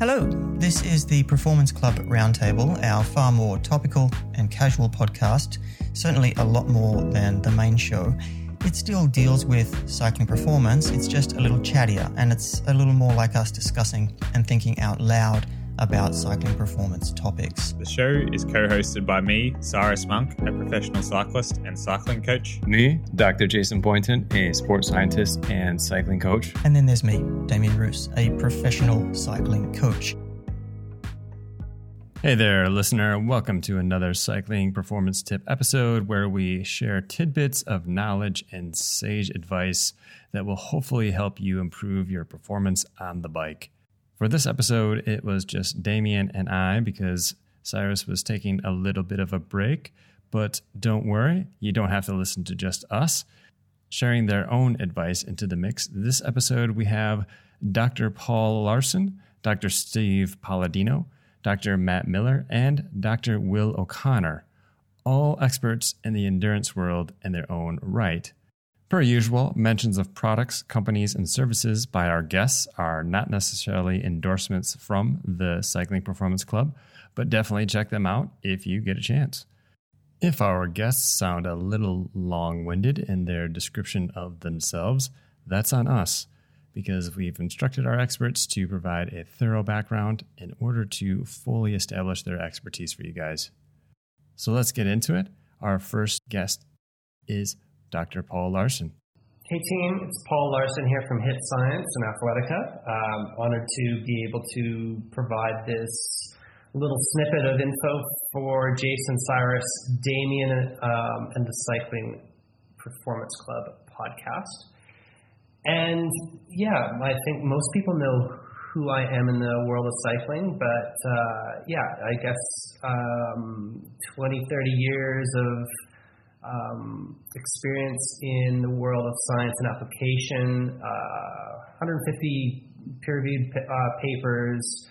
Hello, this is the Performance Club Roundtable, our far more topical and casual podcast, certainly a lot more than the main show. It still deals with cycling performance, it's just a little chattier and it's a little more like us discussing and thinking out loud about cycling performance topics. The show is co hosted by me, Cyrus Monk, a professional cyclist and cycling coach. Me, Dr. Jason Boynton, a sports scientist and cycling coach. And then there's me, Damian Ruse, a professional cycling coach. Hey there, listener. Welcome to another cycling performance tip episode where we share tidbits of knowledge and sage advice that will hopefully help you improve your performance on the bike. For this episode, it was just Damian and I because Cyrus was taking a little bit of a break. But don't worry, you don't have to listen to just us. Sharing their own advice into the mix, this episode we have Dr. Paul Laursen, Dr. Steve Palladino, Dr. Matt Miller, and Dr. Will O'Connor, all experts in the endurance world in their own right. Per usual, mentions of products, companies, and services by our guests are not necessarily endorsements from the Cycling Performance Club, but definitely check them out if you get a chance. If our guests sound a little long winded in their description of themselves, that's on us because we've instructed our experts to provide a thorough background in order to fully establish their expertise for you guys. So let's get into it. Our first guest is Dr. Paul Laursen. Hey team, it's Paul Laursen here from HIIT Science and Athletica. Um, honored to be able to provide this little snippet of info for Jason Cyrus, Damian, um, and the Cycling Performance Club podcast. And yeah, I think most people know who I am in the world of cycling, but uh, yeah, I guess um, 20, 30 years of um, experience in the world of science and application, uh, 150 peer-reviewed uh, papers,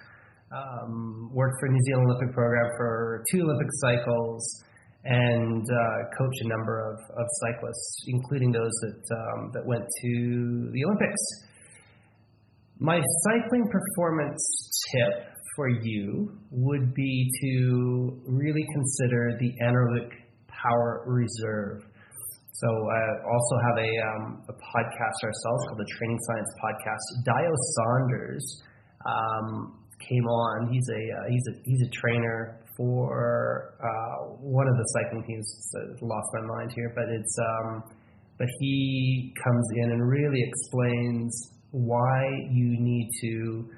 um, worked for New Zealand Olympic program for two Olympic cycles, and uh, coach a number of, of cyclists, including those that um, that went to the Olympics. My cycling performance tip for you would be to really consider the anaerobic Power Reserve. So uh, also have a, um, a podcast ourselves called the Training Science Podcast. Dajo Sanders um, came on. He's a uh, he's a he's a trainer for uh, one of the cycling teams. So lost my mind here, but it's um, but he comes in and really explains why you need to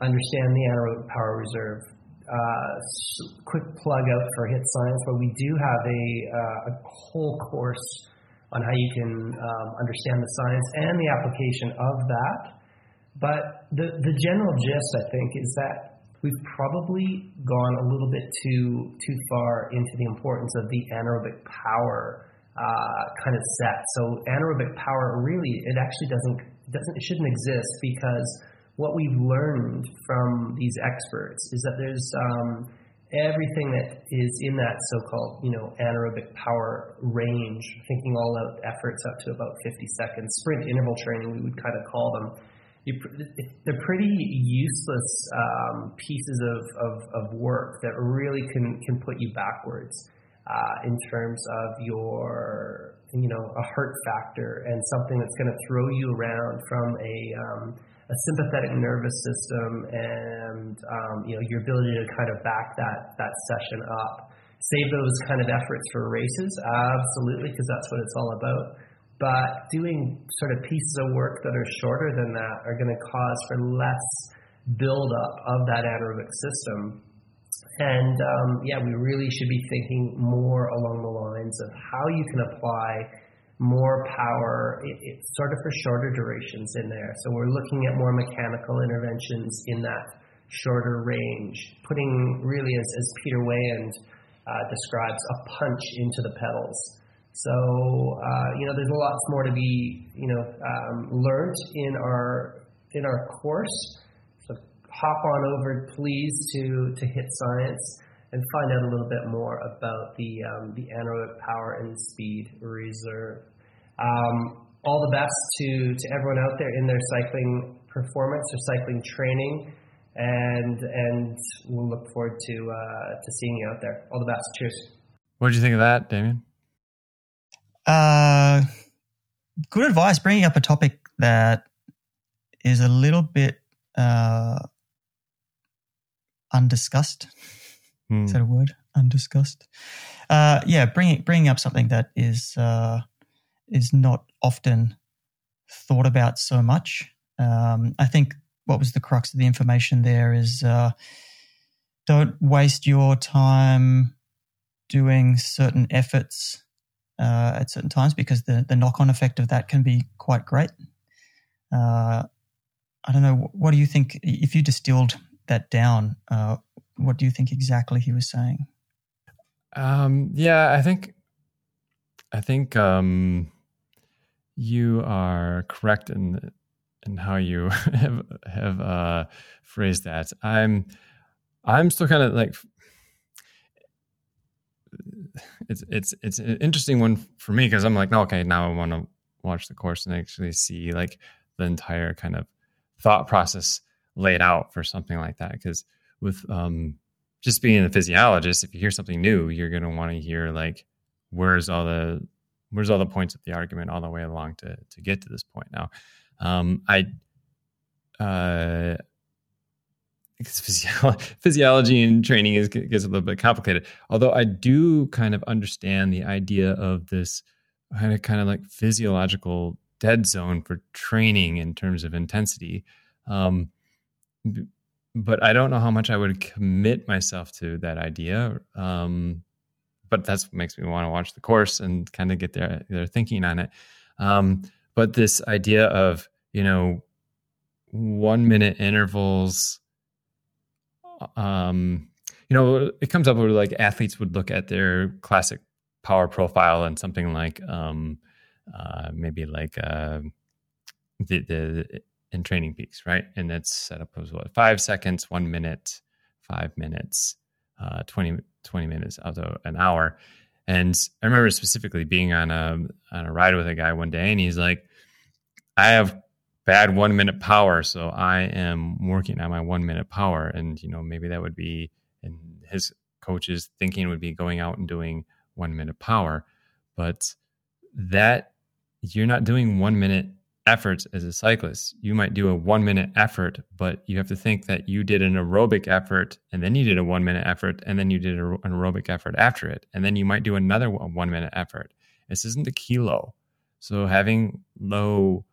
understand the anaerobic power reserve uh, quick plug out for HIIT Science, but we do have a, uh, a whole course on how you can um, understand the science and the application of that. But the, the general gist, I think, is that we've probably gone a little bit too too far into the importance of the anaerobic power uh, kind of set. So anaerobic power really, it actually doesn't doesn't it shouldn't exist because what we've learned from these experts is that there's um, everything that is in that so-called, you know, anaerobic power range, thinking all out efforts up to about 50 seconds, sprint interval training, we would kind of call them. You, they're pretty useless um, pieces of, of, of, work that really can, can put you backwards uh, in terms of your, you know, a hurt factor and something that's going to throw you around from a um, a sympathetic nervous system and um, you know your ability to kind of back that that session up. Save those kind of efforts for races, absolutely, because that's what it's all about. But doing sort of pieces of work that are shorter than that are going to cause for less buildup of that anaerobic system. And um, yeah, we really should be thinking more along the lines of how you can apply more power, it, it, sort of for shorter durations in there. So we're looking at more mechanical interventions in that shorter range, putting really, as, as Peter Weyand uh, describes, a punch into the pedals. So uh, you know, there's lots more to be you know um, learned in our in our course. So hop on over, please, to to HIIT Science and find out a little bit more about the um, the anaerobic power and speed reserve. Um, all the best to to everyone out there in their cycling performance or cycling training. and and we'll look forward to uh, to seeing you out there. All the best. Cheers. What did you think of that, Damian? Uh, good advice. Bringing up a topic that is a little bit uh, undiscussed. Hmm. Is that a word? Undiscussed. Uh, yeah, bringing bringing up something that is uh, is not often thought about so much. Um, I think what was the crux of the information there is uh, don't waste your time doing certain efforts uh, at certain times because the, the knock on effect of that can be quite great. Uh, I don't know. What do you think? If you distilled that down, uh, what do you think exactly he was saying? Um, yeah, I think, I think um, you are correct in in how you have have uh, phrased that. I'm I'm still kind of like it's it's it's an interesting one for me because I'm like, no, okay, now I want to watch the course and actually see like the entire kind of thought process laid out for something like that. Because with um, just being a physiologist, if you hear something new, you're going to want to hear like, where's all the where's all the points of the argument all the way along to to get to this point. Now, um, I uh, physiology and training is gets a little bit complicated. Although I do kind of understand the idea of this kind of kind of like physiological dead zone for training in terms of intensity. Um, but I don't know how much I would commit myself to that idea. Um, but that's what makes me want to watch the course and kind of get their their thinking on it. Um, but this idea of you know one minute intervals um, you know, it comes up where like athletes would look at their classic power profile and something like um, uh, maybe like uh, the, the in training peaks, right? And it's set up as what five seconds, one minute, five minutes, uh, 20, 20 minutes, although an hour. And I remember specifically being on a on a ride with a guy one day, and he's like, "I have bad one minute power. So I am working on my one minute power. And, you know, maybe that would be, and his coach's thinking would be going out and doing one minute power. But that you're not doing one minute efforts as a cyclist. You might do a one minute effort, but you have to think that you did an aerobic effort and then you did a one minute effort and then you did an aerobic effort after it. And then you might do another one minute effort. This isn't a kilo. So having low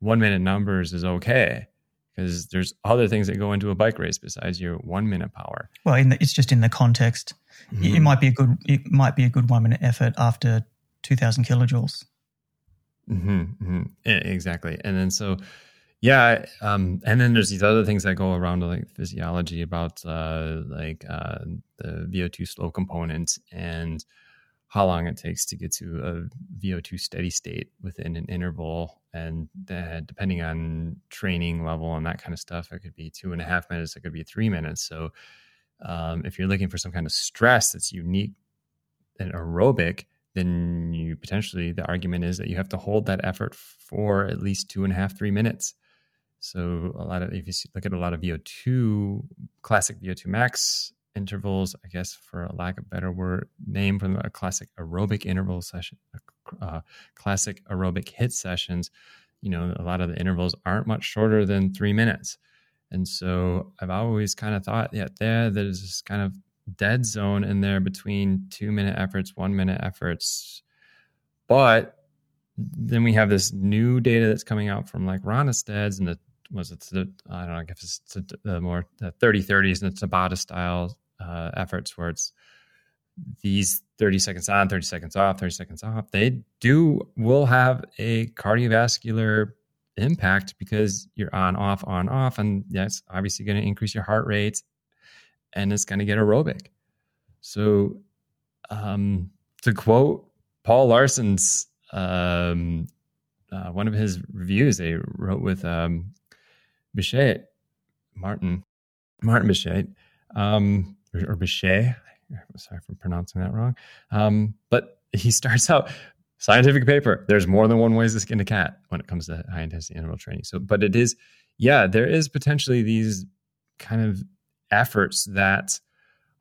one minute numbers is okay because there's other things that go into a bike race besides your one minute power. Well, the, it's just in the context. Mm-hmm. It might be a good it might be a good one minute effort after two thousand kilojoules. Mm-hmm, mm-hmm. exactly, and then so yeah, um, and then there's these other things that go around like physiology about uh, like uh, the VO2 slow component and how long it takes to get to a VO2 steady state within an interval. And depending on training level and that kind of stuff, it could be two and a half minutes, it could be three minutes. So um, if you're looking for some kind of stress that's unique and aerobic, then you potentially, the argument is that you have to hold that effort for at least two and a half, three minutes. So a lot of, if you look at a lot of VO2, classic VO2 max intervals, I guess, for a lack of better word, name from a classic aerobic interval session, uh, classic aerobic HIIT sessions, you know, a lot of the intervals aren't much shorter than three minutes. And so I've always kind of thought, yeah, there, there's this kind of dead zone in there between two minute efforts, one minute efforts. But then we have this new data that's coming out from like Ronnestad's and the was it the I don't know, I guess it's the more the 30 30s and the Tabata style uh, efforts where it's these 30 seconds on, 30 seconds off, 30 seconds off, they do will have a cardiovascular impact because you're on, off, on, off. And that's obviously going to increase your heart rate and it's going to get aerobic. So, um, to quote Paul Laursen's um, uh, one of his reviews they wrote with um, Buchheit, Martin, Martin Buchheit, um, or, or. Sorry for pronouncing that wrong. Um, but he starts out scientific paper. There's more than one way to skin a cat when it comes to high intensity interval training. So, but it is, yeah, there is potentially these kind of efforts that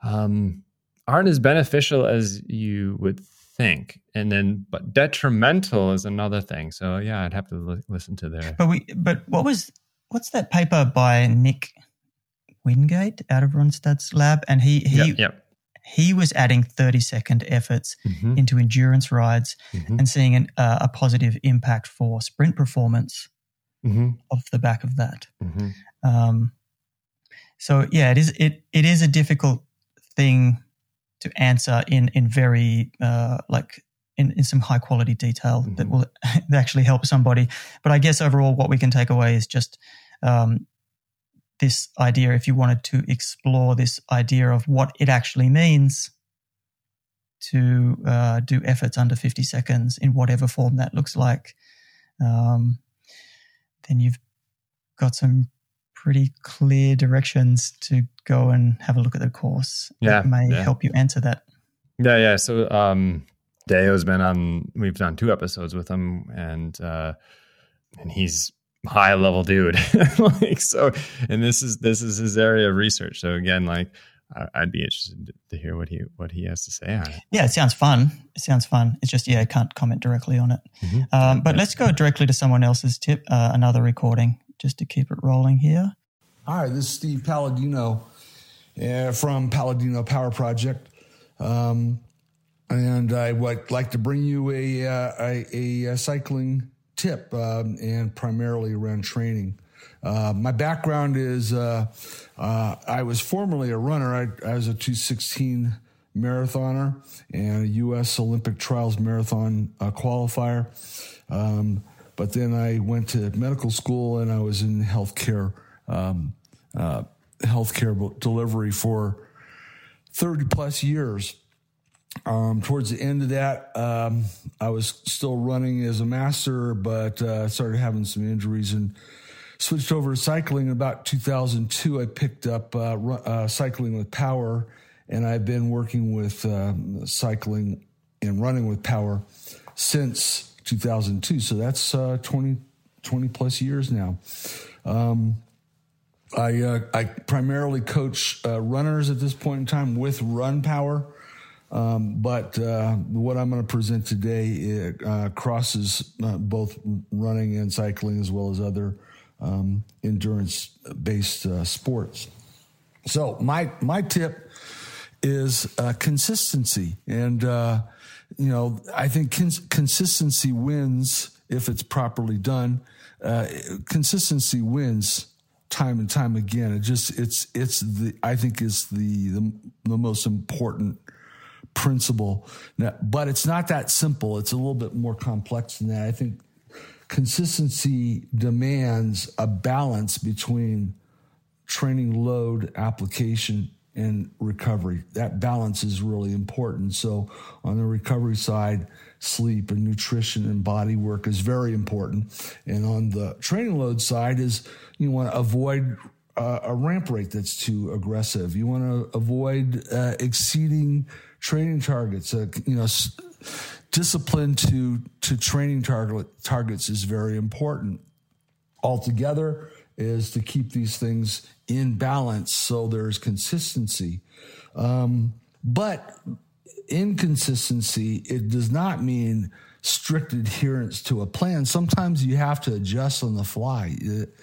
um, aren't as beneficial as you would think and then but detrimental is another thing so yeah i'd have to li- listen to their But we, but what was what's that paper by Nick Wingate out of Ronnestad's lab? And he he yep, yep. he was adding thirty second efforts Mhm, into endurance rides mhm, and seeing an, uh, a positive impact for sprint performance mhm, off the back of that. mhm. Um, so yeah, it is it it is a difficult thing to answer in in very uh, like in, in some high quality detail that Mhm. will actually help somebody. But I guess overall, what we can take away is just um, this idea. If you wanted to explore this idea of what it actually means to uh, do efforts under 50 seconds in whatever form that looks like, um, then you've got some pretty clear directions to go and have a look at the course Yeah, that may yeah. help you answer that. Yeah, yeah. So um Dajo's been on we've done two episodes with him and uh and he's high level dude. like so and this is this is his area of research. So again, like I'd be interested to hear what he what he has to say on it. Yeah, it sounds fun. It sounds fun. It's just, yeah, I can't comment directly on it. Mhm. Um, but let's go directly to someone else's tip, uh, another recording, just to keep it rolling here. Hi, this is Steve Palladino uh, from Palladino Power Project. Um, and I would like to bring you a, uh, a, a cycling tip um, and primarily around training. Uh, my background is uh, uh, I was formerly a runner. I, I was a 216 marathoner and a U.S. Olympic Trials marathon uh, qualifier. Um, but then I went to medical school and I was in healthcare, um, uh, healthcare delivery for 30 plus years. Um, towards the end of that, um, I was still running as a master, but uh, started having some injuries and switched over to cycling. In about 2002, I picked up uh, uh, cycling with power, and I've been working with um, cycling and running with power since 2002. So that's uh, 20, 20 plus years now. Um, I uh, I primarily coach uh, runners at this point in time with Run Power, um, but uh, what I'm going to present today uh, crosses uh, both running and cycling as well as other um, endurance based uh, sports. So my my tip is consistency, and you know I think cons- consistency wins if it's properly done. Uh, consistency wins time and time again. It just it's it's the I think is the the, the most important principle. Now, but it's not that simple. It's a little bit more complex than that. I think consistency demands a balance between training load application and recovery. That balance is really important. So on the recovery side, sleep and nutrition and body work is very important. And on the training load side is you want to avoid uh, a ramp rate that's too aggressive. You want to avoid uh, exceeding training targets. Uh, you know, s- discipline to to training target targets is very important. Altogether is to keep these things in balance so there's consistency. Um, but inconsistency, it does not mean strict adherence to a plan. Sometimes you have to adjust on the fly. It-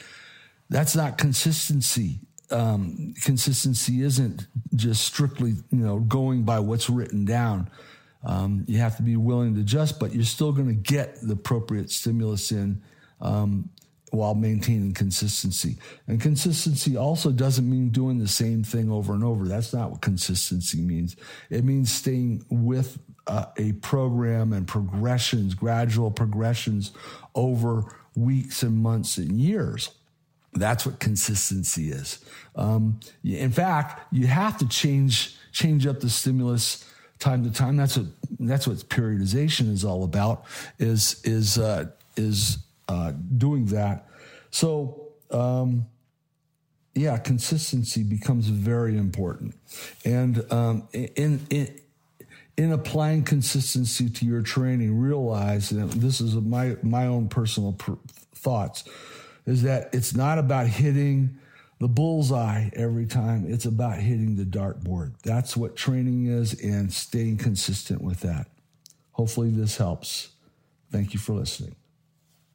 that's not consistency. Um, consistency isn't just strictly, you know, going by what's written down. Um, you have to be willing to adjust, but you're still going to get the appropriate stimulus in um, while maintaining consistency. And consistency also doesn't mean doing the same thing over and over. That's not what consistency means. It means staying with uh, a program and progressions, gradual progressions over weeks and months and years. That's what consistency is. Um, in fact, you have to change change up the stimulus time to time. That's what that's what periodization is all about. Is is uh, is uh, doing that. So um, yeah, consistency becomes very important, and um, in in in applying consistency to your training, realize and this is my my own personal pr- thoughts is that it's not about hitting the bullseye every time. It's about hitting the dartboard. That's what training is and staying consistent with that. Hopefully, this helps. Thank you for listening.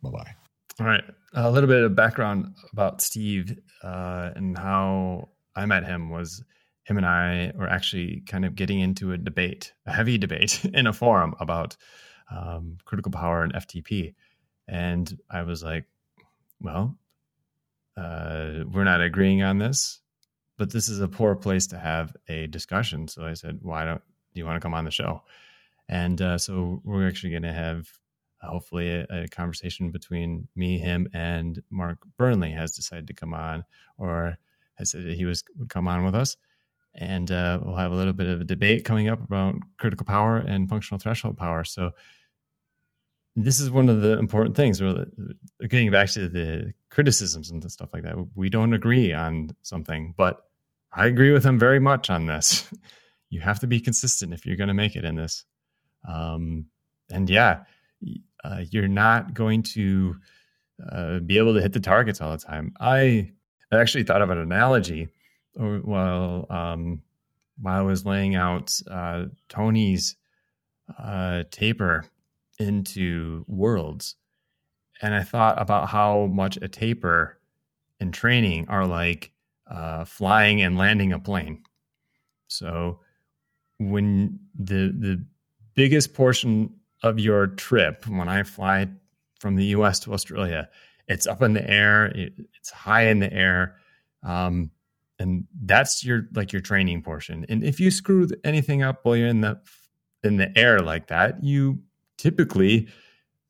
Bye bye. All right. A little bit of background about Steve uh, and how I met him was him and I were actually kind of getting into a debate, a heavy debate in a forum about um, critical power and FTP. And I was like, well, uh, we're not agreeing on this, but this is a poor place to have a discussion. So I said, why don't do you want to come on the show? And uh, so we're actually going to have hopefully a, a, conversation between me, him, and Mark Burnley has decided to come on, or has said that he was would come on with us, and uh, we'll have a little bit of a debate coming up about critical power and functional threshold power. So this is one of the important things. We're getting back to the criticisms and stuff like that. We don't agree on something, but I agree with him very much on this. you have to be consistent if you're going to make it in this. Um, and yeah, uh, you're not going to uh, be able to hit the targets all the time. I actually thought of an analogy while um, while I was laying out uh, Tony's uh, taper into worlds, and I thought about how much a taper and training are like uh, flying and landing a plane. So when the the biggest portion of your trip when I fly from the US to Australia, it's up in the air, it's high in the air. Um, and that's your like your training portion. And if you screw anything up while you're in the in the air like that, you typically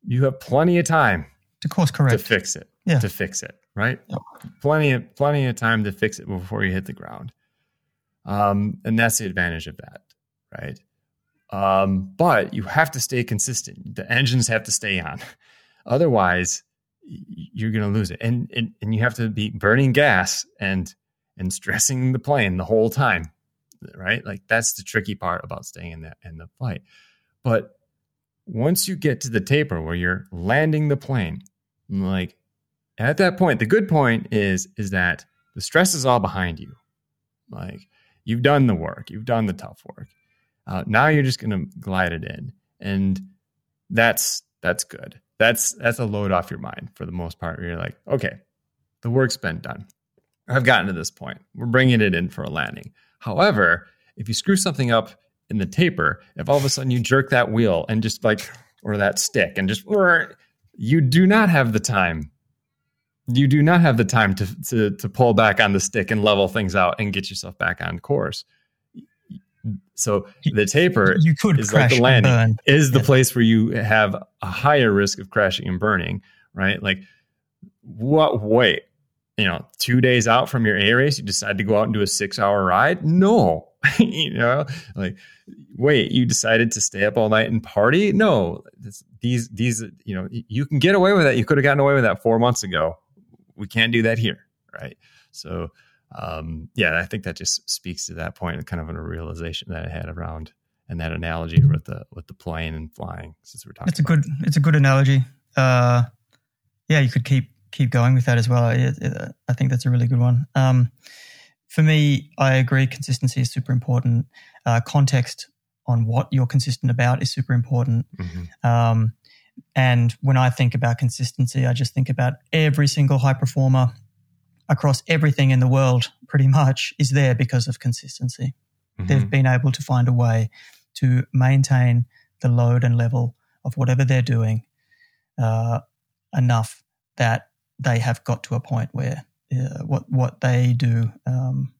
you have plenty of time to course correct to fix it. Yeah. To fix it, right? Yep. Plenty of plenty of time to fix it before you hit the ground. Um, and that's the advantage of that, right? Um, but you have to stay consistent. The engines have to stay on. Otherwise, you're going to lose it. And, and and you have to be burning gas and and stressing the plane the whole time, right? Like that's the tricky part about staying in the in the flight. But once you get to the taper where you're landing the plane, like at that point, the good point is is that the stress is all behind you. Like you've done the work, you've done the tough work. Uh, now you're just going to glide it in, and that's that's good. That's that's a load off your mind for the most part. Where you're like, okay, the work's been done. I've gotten to this point. We're bringing it in for a landing. However, if you screw something up in the taper, if all of a sudden you jerk that wheel and just like or that stick and just you do not have the time you do not have the time to, to to pull back on the stick and level things out and get yourself back on course. So the taper you could is like the landing is the place where you have a higher risk of crashing and burning, right? Like what wait, you know, two days out from your A race, you decide to go out and do a six hour ride? No. you know, like wait, you decided to stay up all night and party? No. This, these these you know, you can get away with that. You could have gotten away with that four months ago. We can't do that here, right? So um, yeah, I think that just speaks to that point, kind of a realization that I had around and that analogy with the with the plane and flying. Since we're talking, it's a good it's a good analogy. Uh, yeah, you could keep keep going with that as well. It, it, I think that's a really good one. Um, for me, I agree. Consistency is super important. Uh, context on what you're consistent about is super important. Mm-hmm. Um, and when I think about consistency, I just think about every single high performer across everything in the world pretty much is there because of consistency. Mm-hmm. They've been able to find a way to maintain the load and level of whatever they're doing uh, enough that they have got to a point where uh, what what they do um,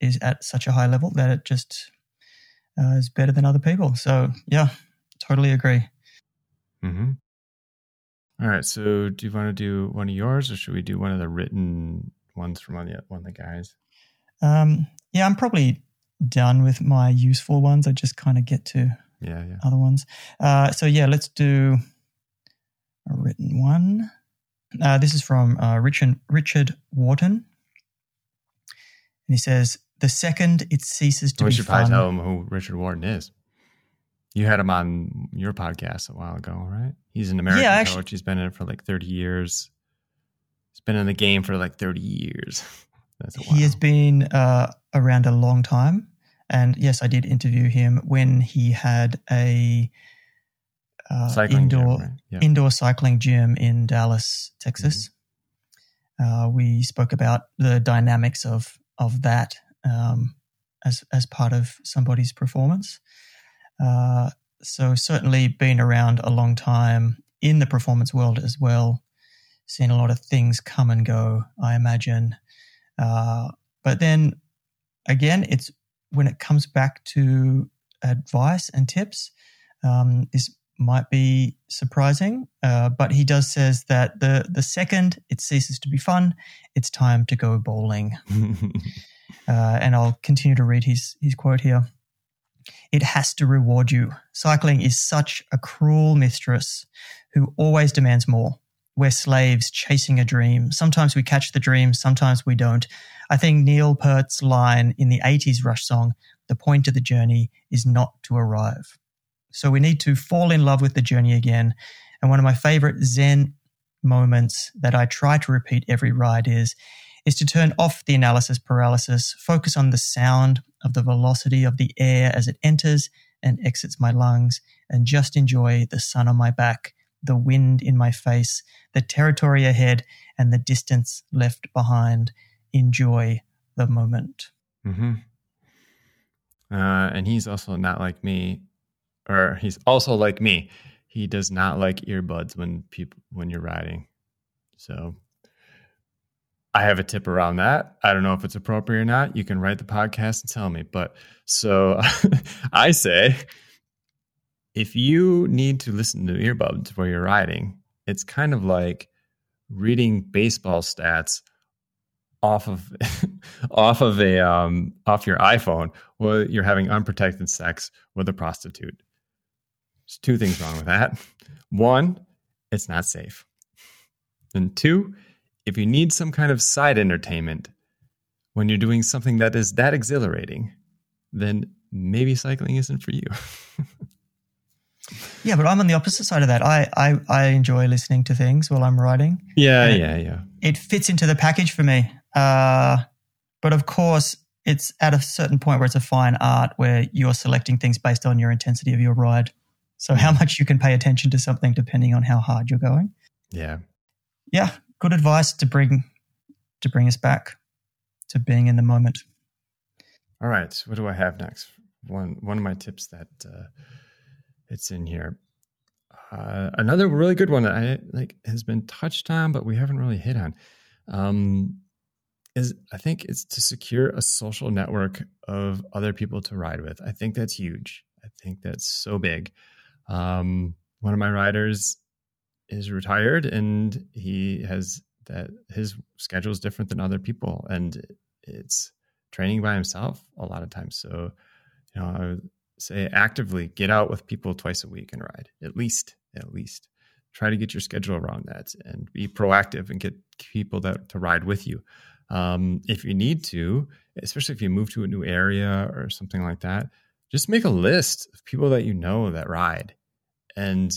is at such a high level that it just uh, is better than other people. So yeah, totally agree. Mm-hmm. All right. So, do you want to do one of yours, or should we do one of the written ones from one of the, one of the guys? Um, yeah, I'm probably done with my useful ones. I just kind of get to yeah, yeah. other ones. Uh, so yeah, let's do a written one. Uh, this is from uh, Richard Richard Wharton, and he says, "The second it ceases to we be should fun." probably tell him who Richard Wharton is. You had him on your podcast a while ago, right? He's an American yeah, actually, coach. He's been in it for like 30 years. He's been in the game for like 30 years. That's a He has been uh, around a long time. And yes, I did interview him when he had a uh, Cycling gym, indoor right? Yeah. indoor cycling gym in Dallas, Texas. Mm-hmm. Uh, we spoke about the dynamics of of that um, as as part of somebody's performance. Uh, so certainly been around a long time in the performance world as well. Seen a lot of things come and go. I imagine, uh, but then again, it's when it comes back to advice and tips. Um, this might be surprising, uh, but he does says that the the second it ceases to be fun, it's time to go bowling. Uh, and I'll continue to read his his quote here. It has to reward you. Cycling is such a cruel mistress who always demands more. We're slaves chasing a dream. Sometimes we catch the dream, sometimes we don't. I think Neil Peart's line in the 80s Rush song, the point of the journey is not to arrive. So we need to fall in love with the journey again. And one of my favorite Zen moments that I try to repeat every ride is is to turn off the analysis paralysis, focus on the sound of the velocity of the air as it enters and exits my lungs, and just enjoy the sun on my back, the wind in my face, the territory ahead, and the distance left behind. Enjoy the moment. Mm-hmm. Uh, and he's also not like me, or he's also like me. He does not like earbuds when people when you're riding. So I have a tip around that. I don't know if it's appropriate or not. You can write the podcast and tell me. But so I say, if you need to listen to earbuds while you're riding, it's kind of like reading baseball stats off of off of a um, off your iPhone while you're having unprotected sex with a prostitute. There's two things wrong with that. One, it's not safe. And two, if you need some kind of side entertainment when you're doing something that is that exhilarating, then maybe cycling isn't for you. Yeah, but I'm on the opposite side of that. I, I, I enjoy listening to things while I'm riding. yeah, yeah, yeah. It fits into the package for me. Uh, but of course, it's at a certain point where it's a fine art where you're selecting things based on your intensity of your ride. So how much you can pay attention to something depending on how hard you're going. Yeah. Yeah, good advice to bring to bring us back to being in the moment. All right. What do I have next? One one of my tips that uh, it's in here. Uh, another really good one that I like has been touched on, but we haven't really hit on. Um, is I think it's to secure a social network of other people to ride with. I think that's huge. I think that's so big. Um, one of my riders is retired, and he has that his schedule is different than other people, and it's training by himself a lot of times. So, you know, I would say actively get out with people twice a week and ride at least, at least try to get your schedule around that and be proactive and get people that to ride with you. Um, if you need to, especially if you move to a new area or something like that, just make a list of people that you know that ride. And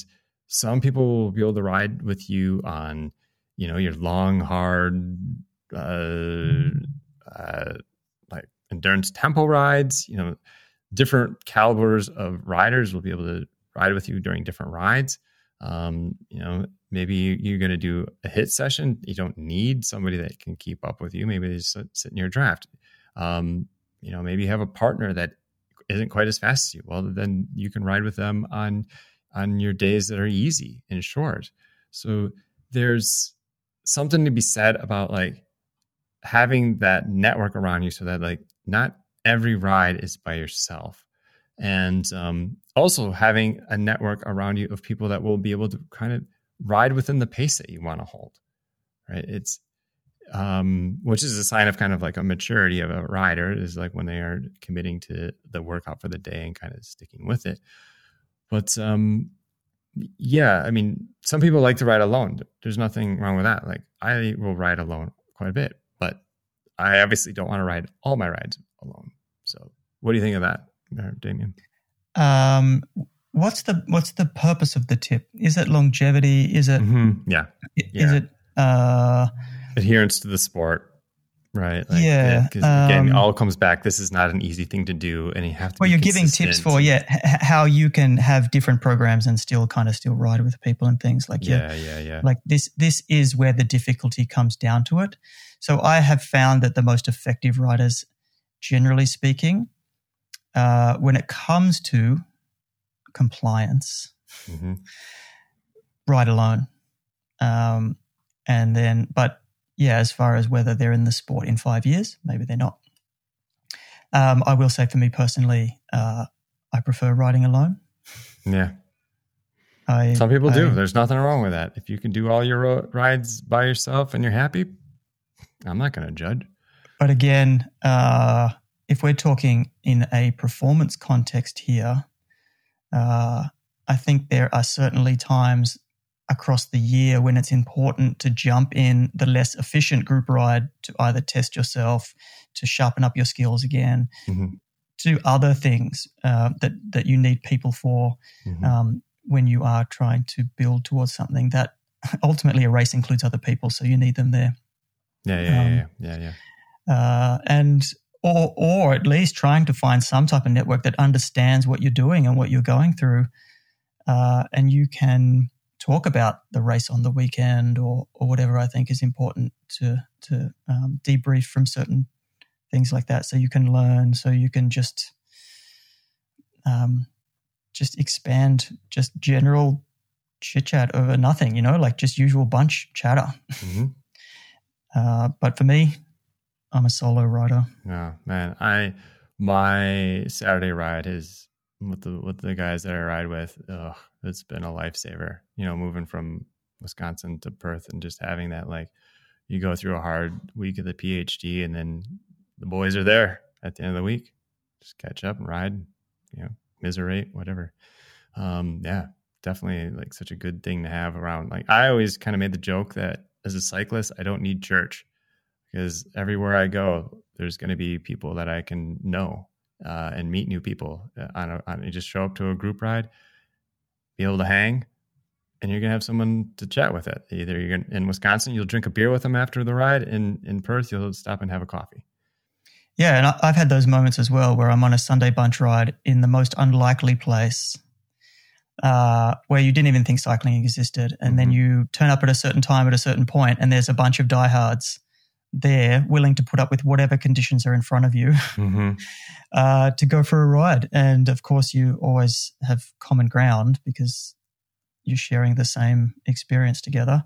some people will be able to ride with you on, you know, your long, hard, uh, uh, like endurance tempo rides. You know, different calibers of riders will be able to ride with you during different rides. Um, you know, maybe you're going to do a HIIT session. You don't need somebody that can keep up with you. Maybe they just sit, in your draft. Um, you know, maybe you have a partner that isn't quite as fast as you. Well, then you can ride with them on on your days that are easy and short. So there's something to be said about like having that network around you so that like not every ride is by yourself. And um, also having a network around you of people that will be able to kind of ride within the pace that you want to hold right? It's um, which is a sign of kind of like a maturity of a rider is like when they are committing to the workout for the day and kind of sticking with it but um, yeah i mean some people like to ride alone there's nothing wrong with that like i will ride alone quite a bit but i obviously don't want to ride all my rides alone so what do you think of that damian Um, what's the what's the purpose of the tip? Is it longevity? Is it mm-hmm. yeah is yeah. it uh, adherence to the sport Right. Like, Yeah, Because again, um, all comes back. This is not an easy thing to do, and you have to. Well, you're giving tips for yeah h- how you can have different programs and still kind of still ride with people and things like yeah, Yeah, yeah, yeah. like this this is where the difficulty comes down to it. So I have found that the most effective riders, generally speaking, uh, when it comes to compliance, hmm ride alone. Um, and then, but yeah, as far as whether they're in the sport in five years, maybe they're not. Um, I will say for me personally, uh, I prefer riding alone. Yeah. I, Some people do. There's nothing wrong with that. If you can do all your ro- rides by yourself and you're happy, I'm not going to judge. But again, uh, if we're talking in a performance context here, uh, I think there are certainly times across the year when it's important to jump in the less efficient group ride to either test yourself, to sharpen up your skills again, Mhm. do other things uh, that that you need people for Mhm. um, when you are trying to build towards something that ultimately a race includes other people, so you need them there yeah, yeah, um, yeah, yeah, yeah. uh, and or or at least trying to find some type of network that understands what you're doing and what you're going through, uh, and you can talk about the race on the weekend or or whatever. I think is important to to um, debrief from certain things like that, so you can learn, so you can just um, just expand just general chit chat over nothing, you know, like just usual bunch chatter. hmm Uh, but for me, I'm a solo rider. No, man. I my Saturday ride is with the with the guys that I ride with. Ugh, it's been a lifesaver. You know, moving from Wisconsin to Perth and just having that like you go through a hard week of the PhD and then the boys are there at the end of the week. Just catch up and ride, you know, miserate, whatever. Um, yeah, definitely like such a good thing to have around. Like I always kind of made the joke that as a cyclist, I don't need church because everywhere I go, there's going to be people that I can know uh, and meet new people. Uh, on a, on, just show up to a group ride, be able to hang, and you're going to have someone to chat with it. Either you're gonna, in Wisconsin, you'll drink a beer with them after the ride. In in Perth, you'll stop and have a coffee. Yeah, and I've had those moments as well where I'm on a Sunday bunch ride in the most unlikely place uh, where you didn't even think cycling existed. And then Mhm. you turn up at a certain time at a certain point, and there's a bunch of diehards there willing to put up with whatever conditions are in front of you Mm-hmm. uh, to go for a ride. And of course, you always have common ground because you're sharing the same experience together.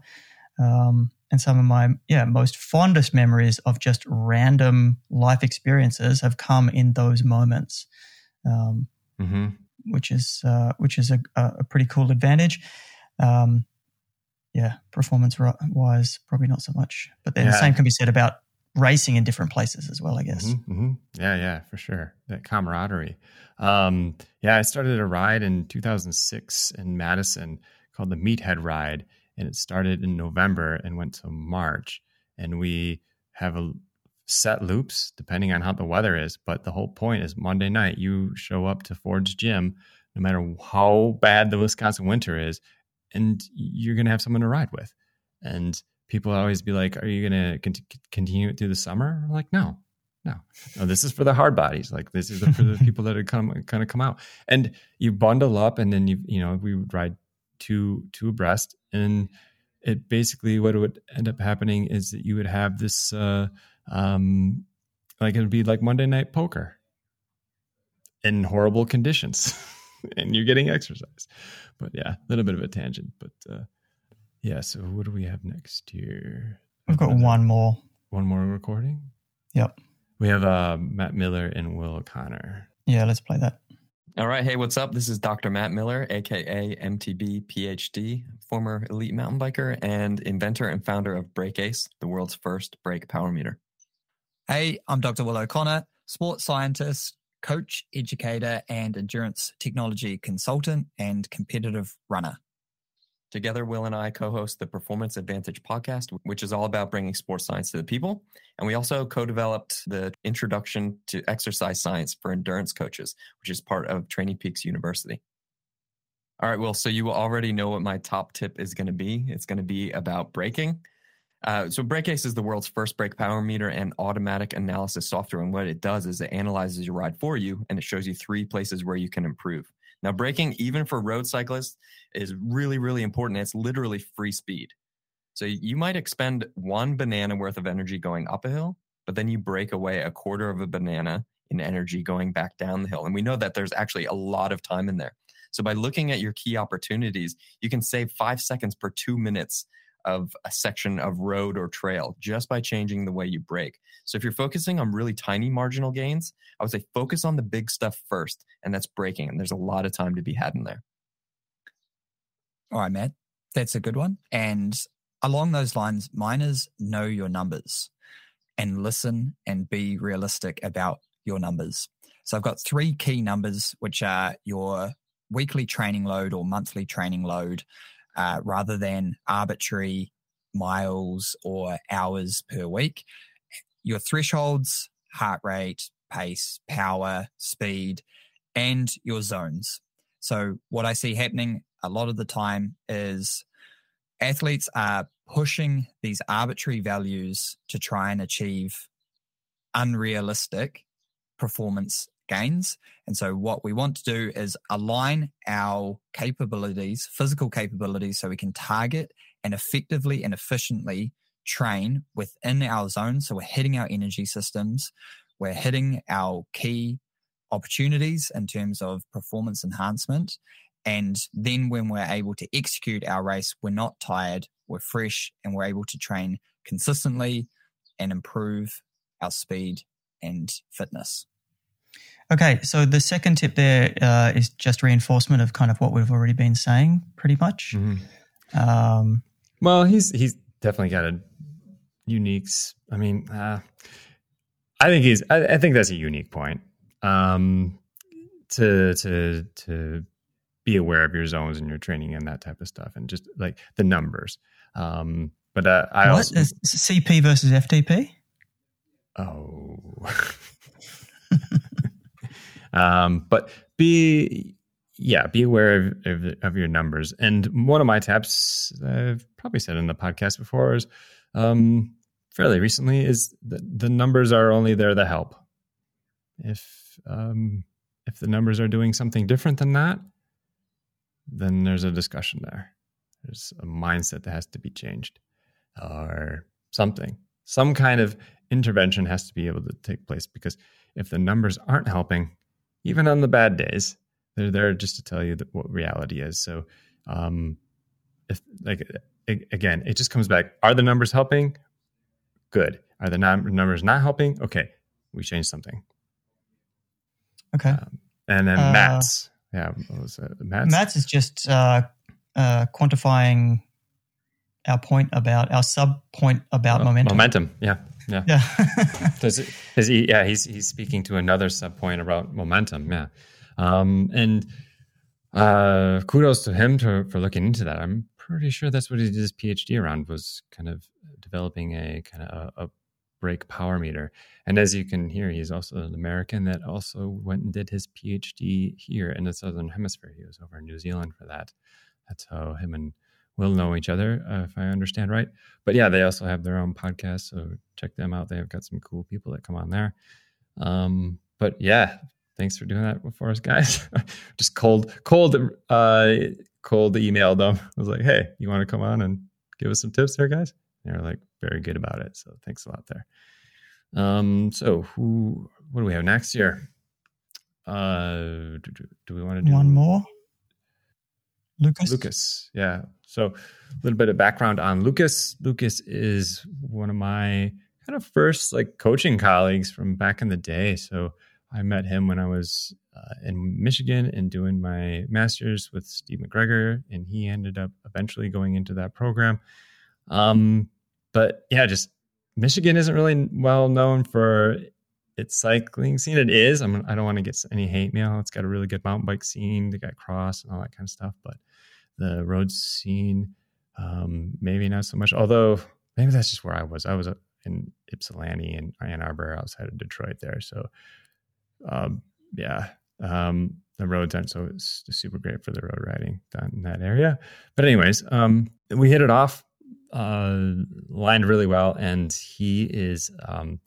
Um, and some of my yeah most fondest memories of just random life experiences have come in those moments, um, Mm-hmm. which is uh, which is a, a pretty cool advantage. Um, yeah, performance wise, probably not so much. But then the same can be said about racing in different places as well. I guess. hmm Yeah, yeah, for sure. That camaraderie. Um, yeah, I started a ride in 2006 in Madison called the Meathead Ride, and it started in November and went to March. And we have a set loops depending on how the weather is. But the whole point is Monday night you show up to Ford's Gym, no matter how bad the Wisconsin winter is, and you're gonna have someone to ride with. And people always be like, "Are you gonna cont- continue it through the summer?" I'm like, no, no, no. This is for the hard bodies. Like this is for the people that are come kind of come out. And you bundle up, and then you you know we would ride two two abreast, and it basically what would end up happening is that you would have this uh um like it would be like Monday night poker in horrible conditions, and you're getting exercise. But yeah, a little bit of a tangent, but. uh yeah, so what do we have next here? We've got Another- one more. one more recording. Yep. We have uh, Matt Miller and Will Connor. Yeah, let's play that. All right. Hey, what's up? This is Dr. Matt Miller, aka MTB PhD, former elite mountain biker and inventor and founder of BrakeAce, the world's first brake power meter. Hey, I'm Dr. Will O'Connor, sports scientist, coach, educator, and endurance technology consultant and competitive runner. Together, Will and I co host the Performance Advantage podcast, which is all about bringing sports science to the people. And we also co developed the Introduction to Exercise Science for Endurance Coaches, which is part of Training Peaks University. All right, Will, so you already know what my top tip is going to be. It's going to be about braking. Uh, so BrakeAce is the world's first brake power meter and automatic analysis software. And what it does is it analyzes your ride for you and it shows you three places where you can improve. Now, braking, even for road cyclists, is really, really important. It's literally free speed. So you might expend one banana worth of energy going up a hill, but then you break away a quarter of a banana in energy going back down the hill. And we know that there's actually a lot of time in there. So by looking at your key opportunities, you can save five seconds per two minutes of a section of road or trail just by changing the way you brake. So if you're focusing on really tiny marginal gains, I would say focus on the big stuff first, and that's braking. And there's a lot of time to be had in there. All right, Matt. That's a good one. And along those lines, mine is know your numbers and listen and be realistic about your numbers. So I've got three key numbers, which are your weekly training load or monthly training load, uh, rather than arbitrary miles or hours per week. Your thresholds, heart rate, pace, power, speed, and your zones. So, what I see happening a lot of the time is athletes are pushing these arbitrary values to try and achieve unrealistic performance gains. And so, what we want to do is align our capabilities, physical capabilities, so we can target and effectively and efficiently train within our zone. So, we're hitting our energy systems, we're hitting our key opportunities in terms of performance enhancement. And then, when we're able to execute our race, we're not tired, we're fresh, and we're able to train consistently and improve our speed and fitness. Okay, so the second tip there uh, is just reinforcement of kind of what we've already been saying, pretty much. Mm-hmm. Um, well, he's he's definitely got a unique. I mean, uh, I think he's. I, I, think that's a unique point. Um, to to to be aware of your zones and your training and that type of stuff, and just like the numbers. Um, but uh, I what? also CP versus FTP. Oh. Um, but be yeah, be aware of, of, of, your numbers. And one of my tips, I've probably said in the podcast before, is um, fairly recently, is that the numbers are only there to help. If um, if the numbers are doing something different than that, then there's a discussion there. There's a mindset that has to be changed, or something. Some kind of intervention has to be able to take place because if the numbers aren't helping, even on the bad days, they're there just to tell you that what reality is. So, um, if like again, it just comes back: Are the numbers helping? Good. Are the num- numbers not helping? Okay, we change something. Okay. Um, and then uh, Matt's, yeah, Matt's? Matt's is just uh, uh, quantifying our point about our sub point about momentum. Momentum, yeah. Yeah. Yeah. does, it, does he, yeah, he's he's speaking to another sub point about momentum. Yeah. Um, and uh, kudos to him to, for looking into that. I'm pretty sure that's what he did his PhD around was kind of developing a kind of a, a brake power meter. And as you can hear, he's also an American that also went and did his PhD here in the Southern Hemisphere. He was over in New Zealand for that. That's how him and will know each other, uh, if I understand right. But yeah, they also have their own podcast, so check them out. They've got some cool people that come on there. Um, but yeah, thanks for doing that for us, guys. Just cold, cold, uh, cold emailed them. I was like, hey, you want to come on and give us some tips there, guys? And they're like very good about it. So thanks a lot there. Um, so who, what do we have next year? Uh, do, do we want to do one more? Lucas. Lucas, yeah. So, a little bit of background on Lucas. Lucas is one of my kind of first like coaching colleagues from back in the day. So, I met him when I was uh, in Michigan and doing my master's with Steve McGregor, and he ended up eventually going into that program. Um, but yeah, just Michigan isn't really well known for its cycling scene. It is. I'm, I don't want to get any hate mail. It's got a really good mountain bike scene. They got cross and all that kind of stuff. But the road scene, um, maybe not so much. Although maybe that's just where I was. I was in Ypsilanti and Ann Arbor outside of Detroit there. So, um, yeah, um, the roads aren't so it's super great for the road riding down in that area. But anyways, um, we hit it off uh, lined really well, and he is um,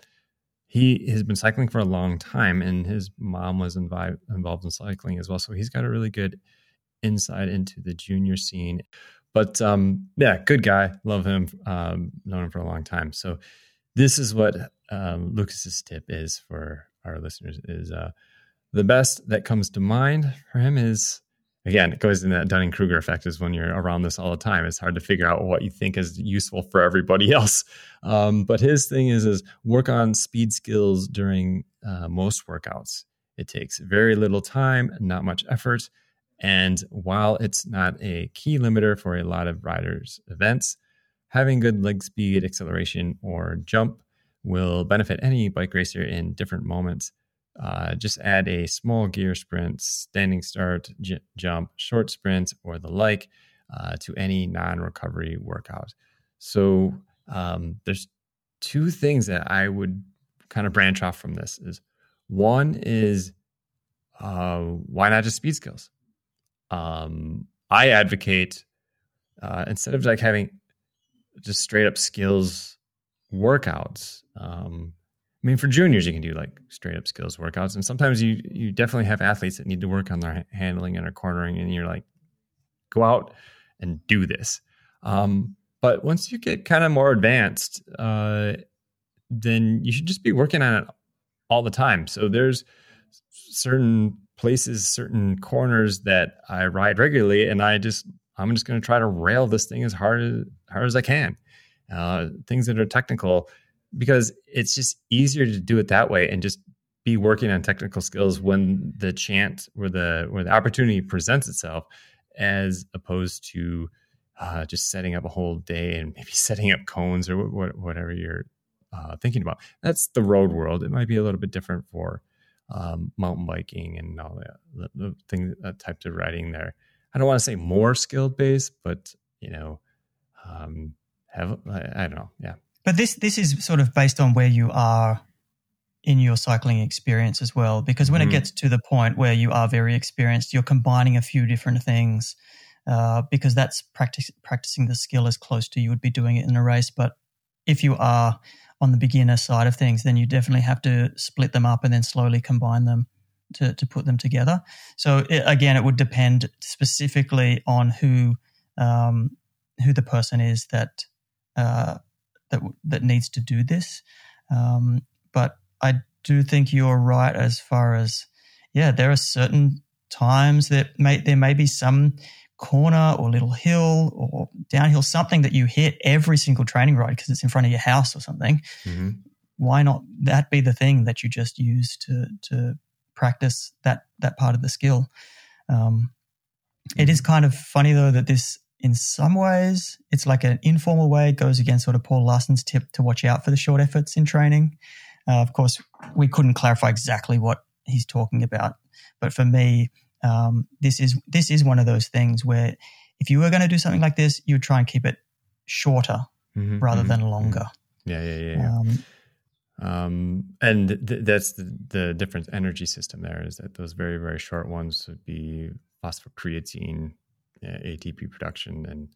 he has been cycling for a long time, and his mom was invi- involved in cycling as well. So he's got a really good insight into the junior scene. But um, yeah, good guy, love him, um, known him for a long time. So this is what um, Lucas's tip is for our listeners: is uh, the best that comes to mind for him is again, it goes in that Dunning Kruger effect is when you're around this all the time. It's hard to figure out what you think is useful for everybody else. Um, but his thing is is work on speed skills during uh, most workouts. It takes very little time, not much effort. And while it's not a key limiter for a lot of riders' events, having good leg speed, acceleration, or jump will benefit any bike racer in different moments uh, just add a small gear sprint, standing start, j- jump, short sprint, or the like uh, to any non recovery workout. So um, there's two things that I would kind of branch off from this is one is uh, why not just speed skills? Um, I advocate uh, instead of like having just straight up skills workouts, um, I mean, for juniors, you can do like straight up skills workouts, and sometimes you you definitely have athletes that need to work on their handling and their cornering, and you're like, go out and do this. Um, but once you get kind of more advanced, uh, then you should just be working on it all the time. So there's certain places, certain corners that I ride regularly, and I just I'm just going to try to rail this thing as hard as hard as I can. Uh, things that are technical because it's just easier to do it that way and just be working on technical skills when the chance or the where the opportunity presents itself as opposed to uh, just setting up a whole day and maybe setting up cones or whatever you're uh, thinking about. That's the road world. It might be a little bit different for um, mountain biking and all the, the, the thing, uh, types of riding there. I don't want to say more skilled based, but you know, um, have I, I don't know. Yeah, but this this is sort of based on where you are in your cycling experience as well. Because when mm. it mm-hmm. gets to the point where you are very experienced, you're combining a few different things. Uh, because that's practice, practicing the skill as close to you would be doing it in a race. But if you are on the beginner side of things, then you definitely have to split them up and then slowly combine them to, to put them together. So it, again, it would depend specifically on who um, who the person is that uh, that that needs to do this. Um, but I do think you're right as far as yeah, there are certain times that may there may be some corner or little hill or downhill something that you hit every single training ride because it's in front of your house or something. Mm-hmm. Why not that be the thing that you just use to to practice that that part of the skill? Um, mm-hmm. it is mm-hmm. kind of funny though that this in some ways, it's like an informal way. It goes against sort of Paul Laursen's tip to watch out for the short efforts in training. Uh, of course, we couldn't clarify exactly what he's talking about, but for me, um, this is this is one of those things where if you were going to do something like this, you would try and keep it shorter mm-hmm, rather mm-hmm, than longer. Mm-hmm. Yeah, yeah, yeah. yeah. Um, um, and th- that's the, the different energy system there is that those very very short ones would be phosphocreatine ATP production and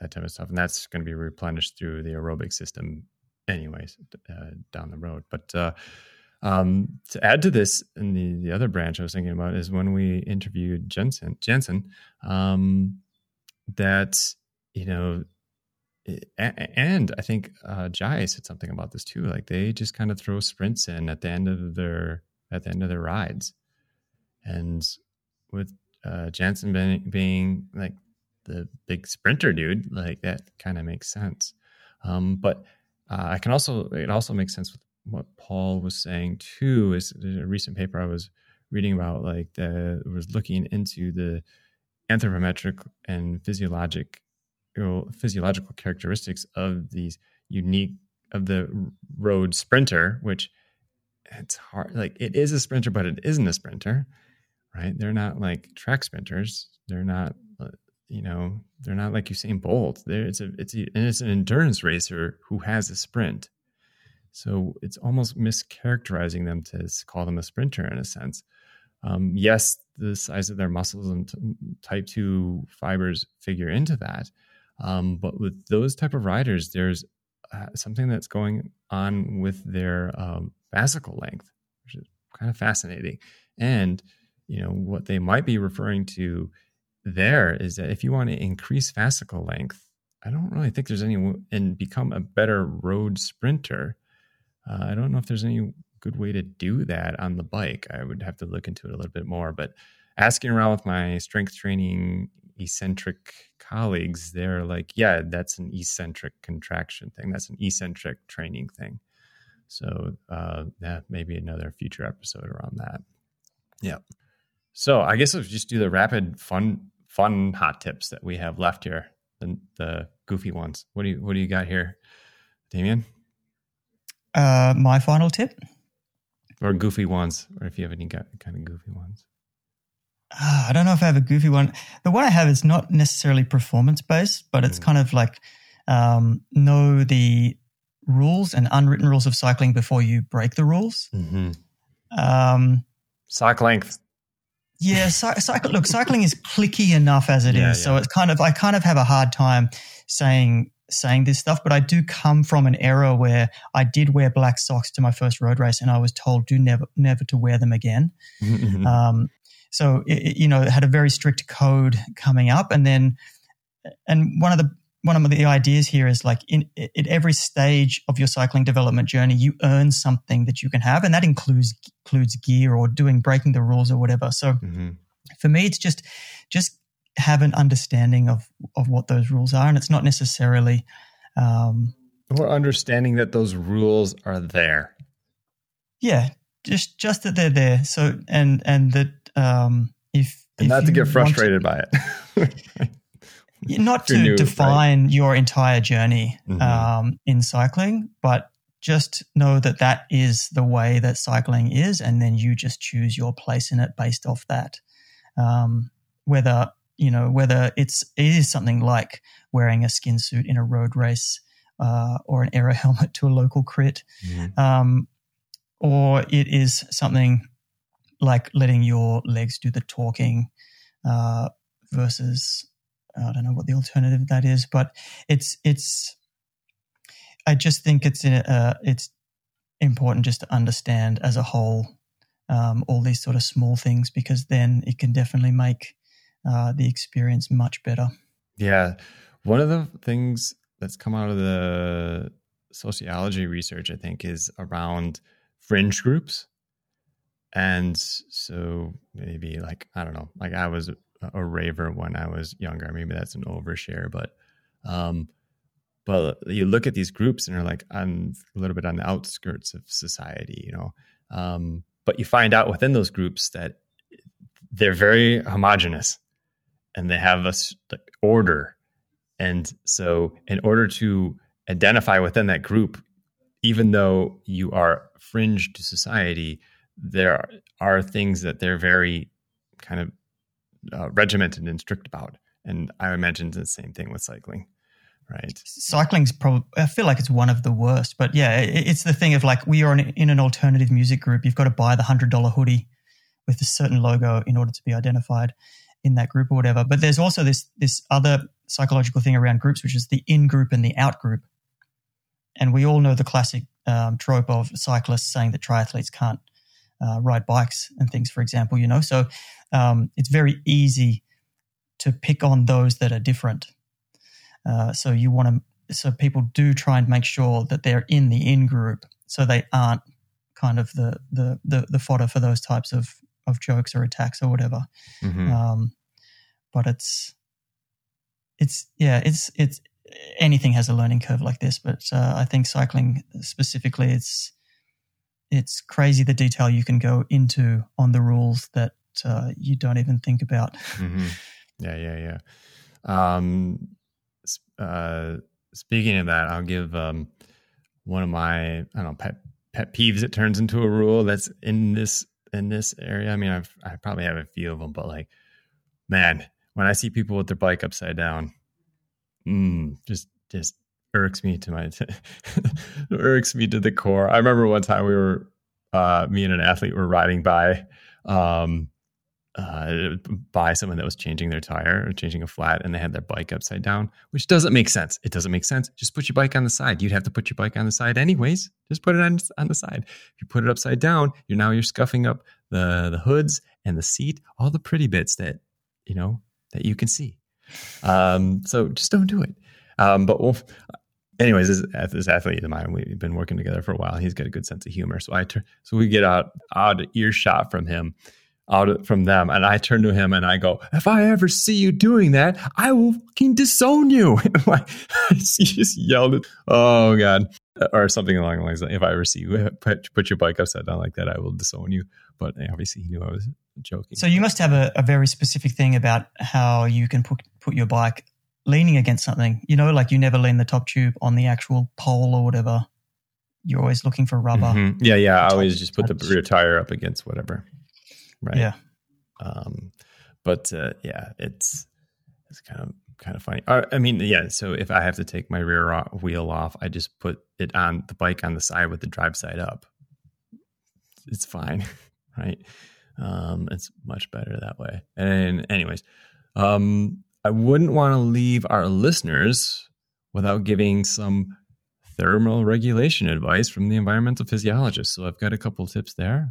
that type of stuff. And that's going to be replenished through the aerobic system, anyways, uh, down the road. But uh, um, to add to this, and the, the other branch I was thinking about is when we interviewed Jensen, Jensen um, that, you know, and I think uh, Jai said something about this too. Like they just kind of throw sprints in at the end of their at the end of their rides, and with uh, Jansen being, being like the big sprinter dude, like that kind of makes sense. Um, but uh, I can also it also makes sense with what Paul was saying too. Is a recent paper I was reading about like the was looking into the anthropometric and physiologic physiological characteristics of these unique of the road sprinter, which it's hard like it is a sprinter, but it isn't a sprinter right? They're not like track sprinters. They're not, uh, you know, they're not like Usain Bolt. There, it's a, it's a, and it's an endurance racer who has a sprint. So it's almost mischaracterizing them to call them a sprinter in a sense. Um, yes, the size of their muscles and t- type two fibers figure into that, Um, but with those type of riders, there's uh, something that's going on with their um, fascicle length, which is kind of fascinating. And you know what they might be referring to there is that if you want to increase fascicle length, I don't really think there's any and become a better road sprinter. Uh, I don't know if there's any good way to do that on the bike. I would have to look into it a little bit more. But asking around with my strength training eccentric colleagues, they're like, yeah, that's an eccentric contraction thing. That's an eccentric training thing. So uh, that maybe another future episode around that. Yeah. So I guess let's just do the rapid fun fun hot tips that we have left here. The, the goofy ones. What do you what do you got here, Damian? Uh, my final tip, or goofy ones, or if you have any kind of goofy ones. Uh, I don't know if I have a goofy one. The one I have is not necessarily performance based, but it's mm. kind of like um, know the rules and unwritten rules of cycling before you break the rules. Mm-hmm. Um, Sock length. Yeah, cycle. Look, cycling is clicky enough as it yeah, is, yeah. so it's kind of I kind of have a hard time saying saying this stuff, but I do come from an era where I did wear black socks to my first road race, and I was told do never never to wear them again. Mm-hmm. Um, so it, you know, it had a very strict code coming up, and then and one of the one of the ideas here is like in at every stage of your cycling development journey, you earn something that you can have, and that includes includes gear or doing breaking the rules or whatever. So mm-hmm. for me, it's just just have an understanding of of what those rules are, and it's not necessarily um, or understanding that those rules are there. Yeah, just just that they're there. So and and that um, if and if not to get frustrated to, by it. not to new, define right? your entire journey mm-hmm. um, in cycling, but just know that that is the way that cycling is, and then you just choose your place in it based off that. Um, whether you know whether it's it is something like wearing a skin suit in a road race uh, or an aero helmet to a local crit, mm-hmm. um, or it is something like letting your legs do the talking uh, versus I don't know what the alternative that is, but it's it's. I just think it's uh, it's important just to understand as a whole um, all these sort of small things because then it can definitely make uh, the experience much better. Yeah, one of the things that's come out of the sociology research, I think, is around fringe groups. And so maybe like I don't know, like I was a raver when I was younger. Maybe that's an overshare, but um, but you look at these groups and they're like I'm a little bit on the outskirts of society, you know. Um, but you find out within those groups that they're very homogenous and they have a order. And so, in order to identify within that group, even though you are fringe to society, there are things that they're very kind of uh, regimented and strict about. And I imagine the same thing with cycling, right? Cycling's probably, I feel like it's one of the worst. But yeah, it's the thing of like, we are in an alternative music group. You've got to buy the $100 hoodie with a certain logo in order to be identified in that group or whatever. But there's also this, this other psychological thing around groups, which is the in group and the out group. And we all know the classic um, trope of cyclists saying that triathletes can't uh, ride bikes and things, for example, you know. So um, it's very easy to pick on those that are different. Uh, so you want to, so people do try and make sure that they're in the in group, so they aren't kind of the the the, the fodder for those types of of jokes or attacks or whatever. Mm-hmm. Um, but it's it's yeah it's it's anything has a learning curve like this, but uh, I think cycling specifically, it's it's crazy the detail you can go into on the rules that uh, you don't even think about. Mm-hmm. Yeah, yeah, yeah. Um, uh, speaking of that, I'll give um, one of my I don't know pet pet peeves. It turns into a rule that's in this in this area. I mean, I've I probably have a few of them, but like, man, when I see people with their bike upside down, mm, just just irks me to my irks me to the core. I remember one time we were uh, me and an athlete were riding by um, uh, by someone that was changing their tire or changing a flat and they had their bike upside down, which doesn't make sense. It doesn't make sense. Just put your bike on the side. You'd have to put your bike on the side anyways. Just put it on, on the side. If you put it upside down, you're now you're scuffing up the the hoods and the seat, all the pretty bits that you know that you can see. Um, so just don't do it. Um, but we'll, anyways, this, this athlete of mine, we've been working together for a while. He's got a good sense of humor. So I turn, so we get out out earshot from him out from them. And I turn to him and I go, if I ever see you doing that, I will fucking disown you. like, he just yelled it. Oh God. Or something along the lines of, if I ever see you put, put your bike upside down like that, I will disown you. But obviously he knew I was joking. So you must have a, a very specific thing about how you can put, put your bike leaning against something, you know, like you never lean the top tube on the actual pole or whatever. You're always looking for rubber. Mm-hmm. Yeah. Yeah. I always just put the rear tire up against whatever right? Yeah. Um, but uh, yeah, it's it's kind of kind of funny. Uh, I mean, yeah. So if I have to take my rear wheel off, I just put it on the bike on the side with the drive side up. It's fine, right? Um, it's much better that way. And anyways, um, I wouldn't want to leave our listeners without giving some thermal regulation advice from the environmental physiologist. So I've got a couple tips there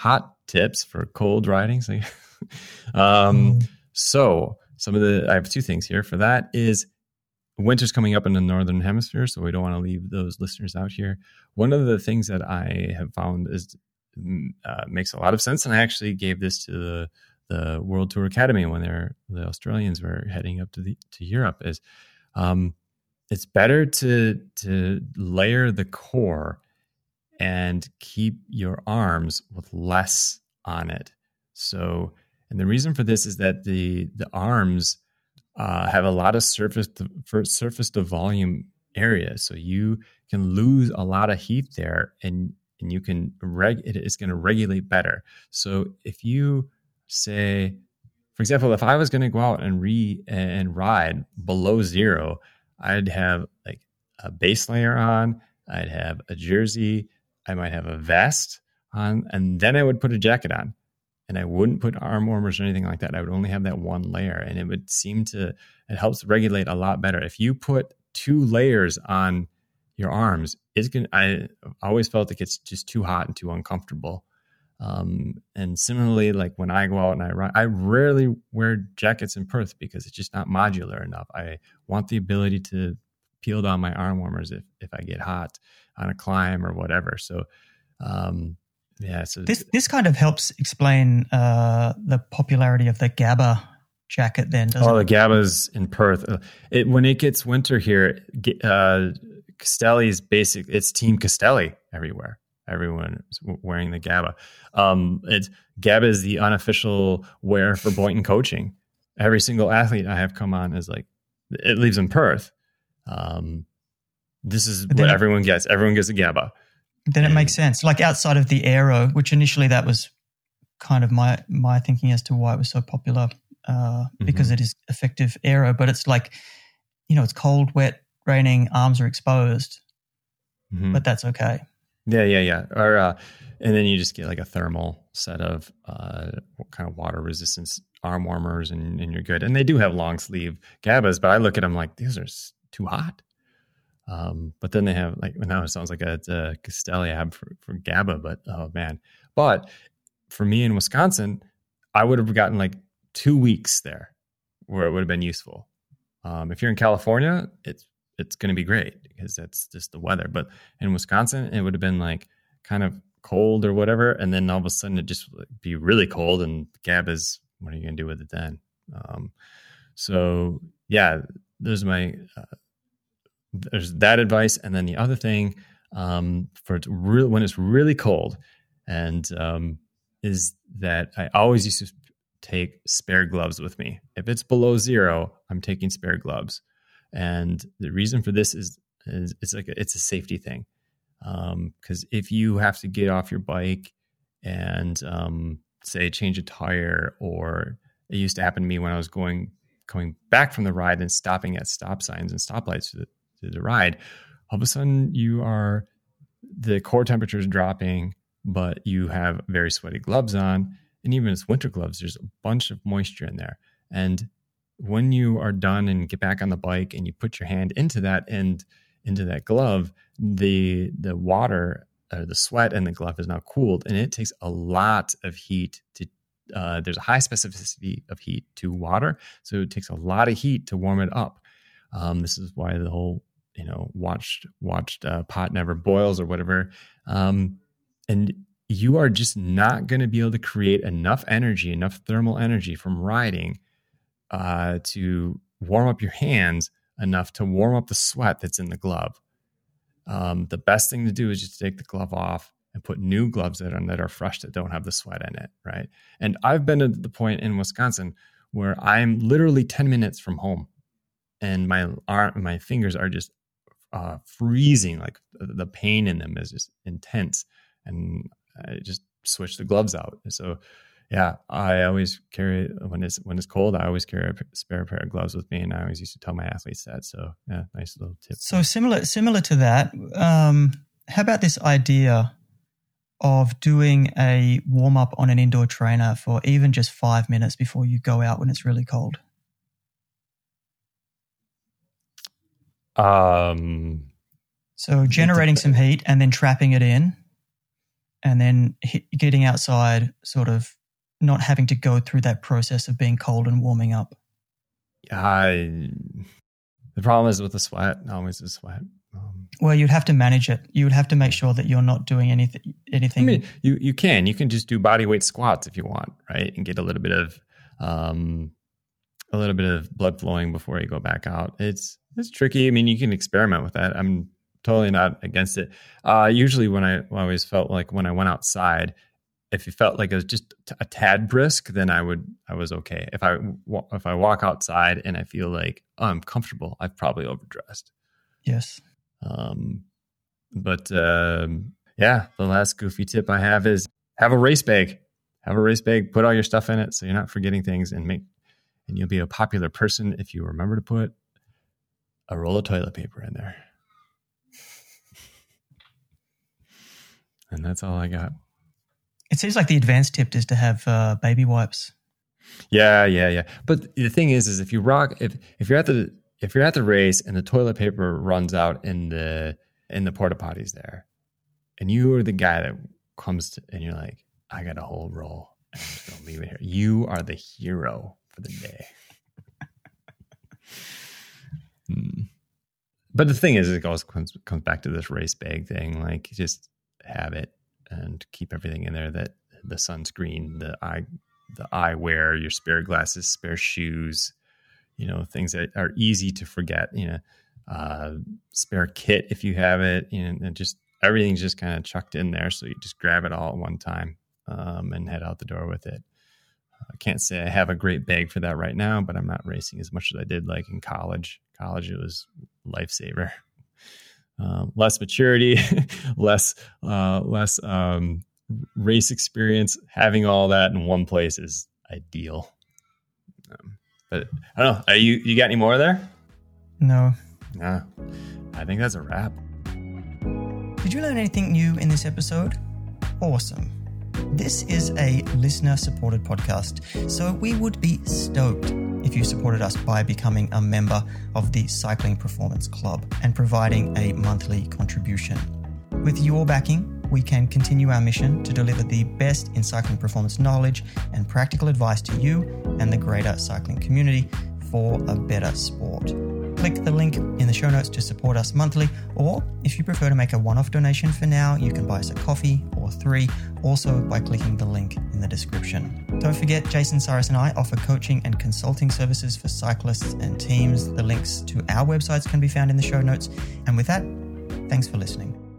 hot tips for cold riding. So, um, mm. so some of the I have two things here for that is winter's coming up in the northern hemisphere, so we don't want to leave those listeners out here. One of the things that I have found is mm, uh, makes a lot of sense, and I actually gave this to the the World Tour Academy when they're the Australians were heading up to the to Europe is um, it's better to to layer the core and keep your arms with less on it. So, and the reason for this is that the the arms uh, have a lot of surface to, for surface to volume area, so you can lose a lot of heat there, and and you can reg it is going to regulate better. So if you say, for example, if I was going to go out and re and ride below zero, I'd have like a base layer on, I'd have a jersey, I might have a vest on, and then I would put a jacket on. And I wouldn't put arm warmers or anything like that. I would only have that one layer. And it would seem to, it helps regulate a lot better. If you put two layers on your arms, it's going to, I always felt like it's just too hot and too uncomfortable. Um, and similarly, like when I go out and I run, I rarely wear jackets in Perth because it's just not modular enough. I want the ability to peel down my arm warmers if, if I get hot on a climb or whatever. So, um, yeah. So this this kind of helps explain uh, the popularity of the Gabba jacket. Then, doesn't oh, the Gabbas in Perth. Uh, it when it gets winter here, uh, Castelli's basic. It's Team Castelli everywhere. Everyone is wearing the Gabba. Um, it's Gabba is the unofficial wear for Boynton coaching. Every single athlete I have come on is like it leaves in Perth. Um, this is what it, everyone gets. Everyone gets a Gabba. Then it makes sense. Like outside of the aero, which initially that was kind of my my thinking as to why it was so popular, uh, mm-hmm. because it is effective aero. But it's like, you know, it's cold, wet, raining, arms are exposed, mm-hmm. but that's okay. Yeah, yeah, yeah. Or uh, and then you just get like a thermal set of uh, kind of water resistance arm warmers, and, and you're good. And they do have long sleeve Gabbas, but I look at them like these are too hot. Um, but then they have like now it sounds like a, a Castelli ab for, for Gabba, but oh man. But for me in Wisconsin, I would have gotten like two weeks there where it would have been useful. Um, if you're in California, it's it's going to be great because that's just the weather. But in Wisconsin, it would have been like kind of cold or whatever, and then all of a sudden it just be really cold. And Gab is what are you going to do with it then? Um, so yeah, those are my uh, there's that advice, and then the other thing um, for it's real when it's really cold, and um, is that I always used to take spare gloves with me. If it's below zero, I'm taking spare gloves, and the reason for this is, is it's like a, it's a safety thing. Because um, if you have to get off your bike and um, say change a tire or it used to happen to me when I was going coming back from the ride and stopping at stop signs and stoplights the ride, all of a sudden you are the core temperature is dropping, but you have very sweaty gloves on, and even its winter gloves, there's a bunch of moisture in there. And when you are done and get back on the bike and you put your hand into that and into that glove, the the water or the sweat in the glove is now cooled, and it takes a lot of heat to. Uh, there's a high specificity of heat to water, so it takes a lot of heat to warm it up. Um, this is why the whole you know watched watched uh, pot never boils or whatever. Um, and you are just not going to be able to create enough energy, enough thermal energy from riding uh, to warm up your hands enough to warm up the sweat that's in the glove. Um, the best thing to do is just take the glove off and put new gloves that are, that are fresh that don't have the sweat in it, right? And I've been at the point in Wisconsin where I'm literally 10 minutes from home and my arm, my fingers are just uh, freezing. Like the pain in them is just intense. And I just switch the gloves out. So yeah, I always carry when it's when it's cold. I always carry a spare pair of gloves with me, and I always used to tell my athletes that. So yeah, nice little tip. So similar similar to that. Um, how about this idea of doing a warm up on an indoor trainer for even just five minutes before you go out when it's really cold? Um. So generating some heat and then trapping it in and then hit, getting outside, sort of not having to go through that process of being cold and warming up. I, the problem is with the sweat, always the sweat. Um, well, you'd have to manage it. You would have to make sure that you're not doing anything. Anything. I mean, you you can you can just do body weight squats if you want, right, and get a little bit of um, a little bit of blood flowing before you go back out. It's it's tricky. I mean, you can experiment with that. I'm totally not against it. Uh, usually, when I, I always felt like when I went outside, if it felt like it was just a tad brisk, then I would I was okay. If I if I walk outside and I feel like oh, I'm comfortable, I've probably overdressed. Yes. Um, but um, yeah, the last goofy tip I have is have a race bag. Have a race bag. Put all your stuff in it so you're not forgetting things, and make and you'll be a popular person if you remember to put a roll of toilet paper in there. and that's all I got. It seems like the advanced tip is to have uh, baby wipes. Yeah, yeah, yeah. But the thing is, is if you rock, if if you're at the if you're at the race and the toilet paper runs out in the in the porta potties there, and you are the guy that comes to, and you're like, I got a whole roll, and I'm just gonna leave it here. You are the hero for the day. Hmm. But the thing is, it goes comes comes back to this race bag thing. Like, just have it and keep everything in there that the sunscreen, the eye, the eyewear, your spare glasses, spare shoes, you know, things that are easy to forget, you know, uh, spare kit if you have it, you know, and just everything's just kind of chucked in there. So you just grab it all at one time um, and head out the door with it. I can't say I have a great bag for that right now, but I'm not racing as much as I did like in college. College, it was lifesaver. Uh, less maturity, less uh, less um, race experience. Having all that in one place is ideal. Um, but I don't know. Are you you got any more there? No. No. I think that's a wrap. Did you learn anything new in this episode? Awesome. This is a listener supported podcast, so we would be stoked if you supported us by becoming a member of the Cycling Performance Club and providing a monthly contribution. With your backing, we can continue our mission to deliver the best in cycling performance knowledge and practical advice to you and the greater cycling community for a better sport. Click the link in the show notes to support us monthly, or if you prefer to make a one off donation for now, you can buy us a coffee or three, also by clicking the link in the description. Don't forget, Jason Cyrus and I offer coaching and consulting services for cyclists and teams. The links to our websites can be found in the show notes. And with that, thanks for listening.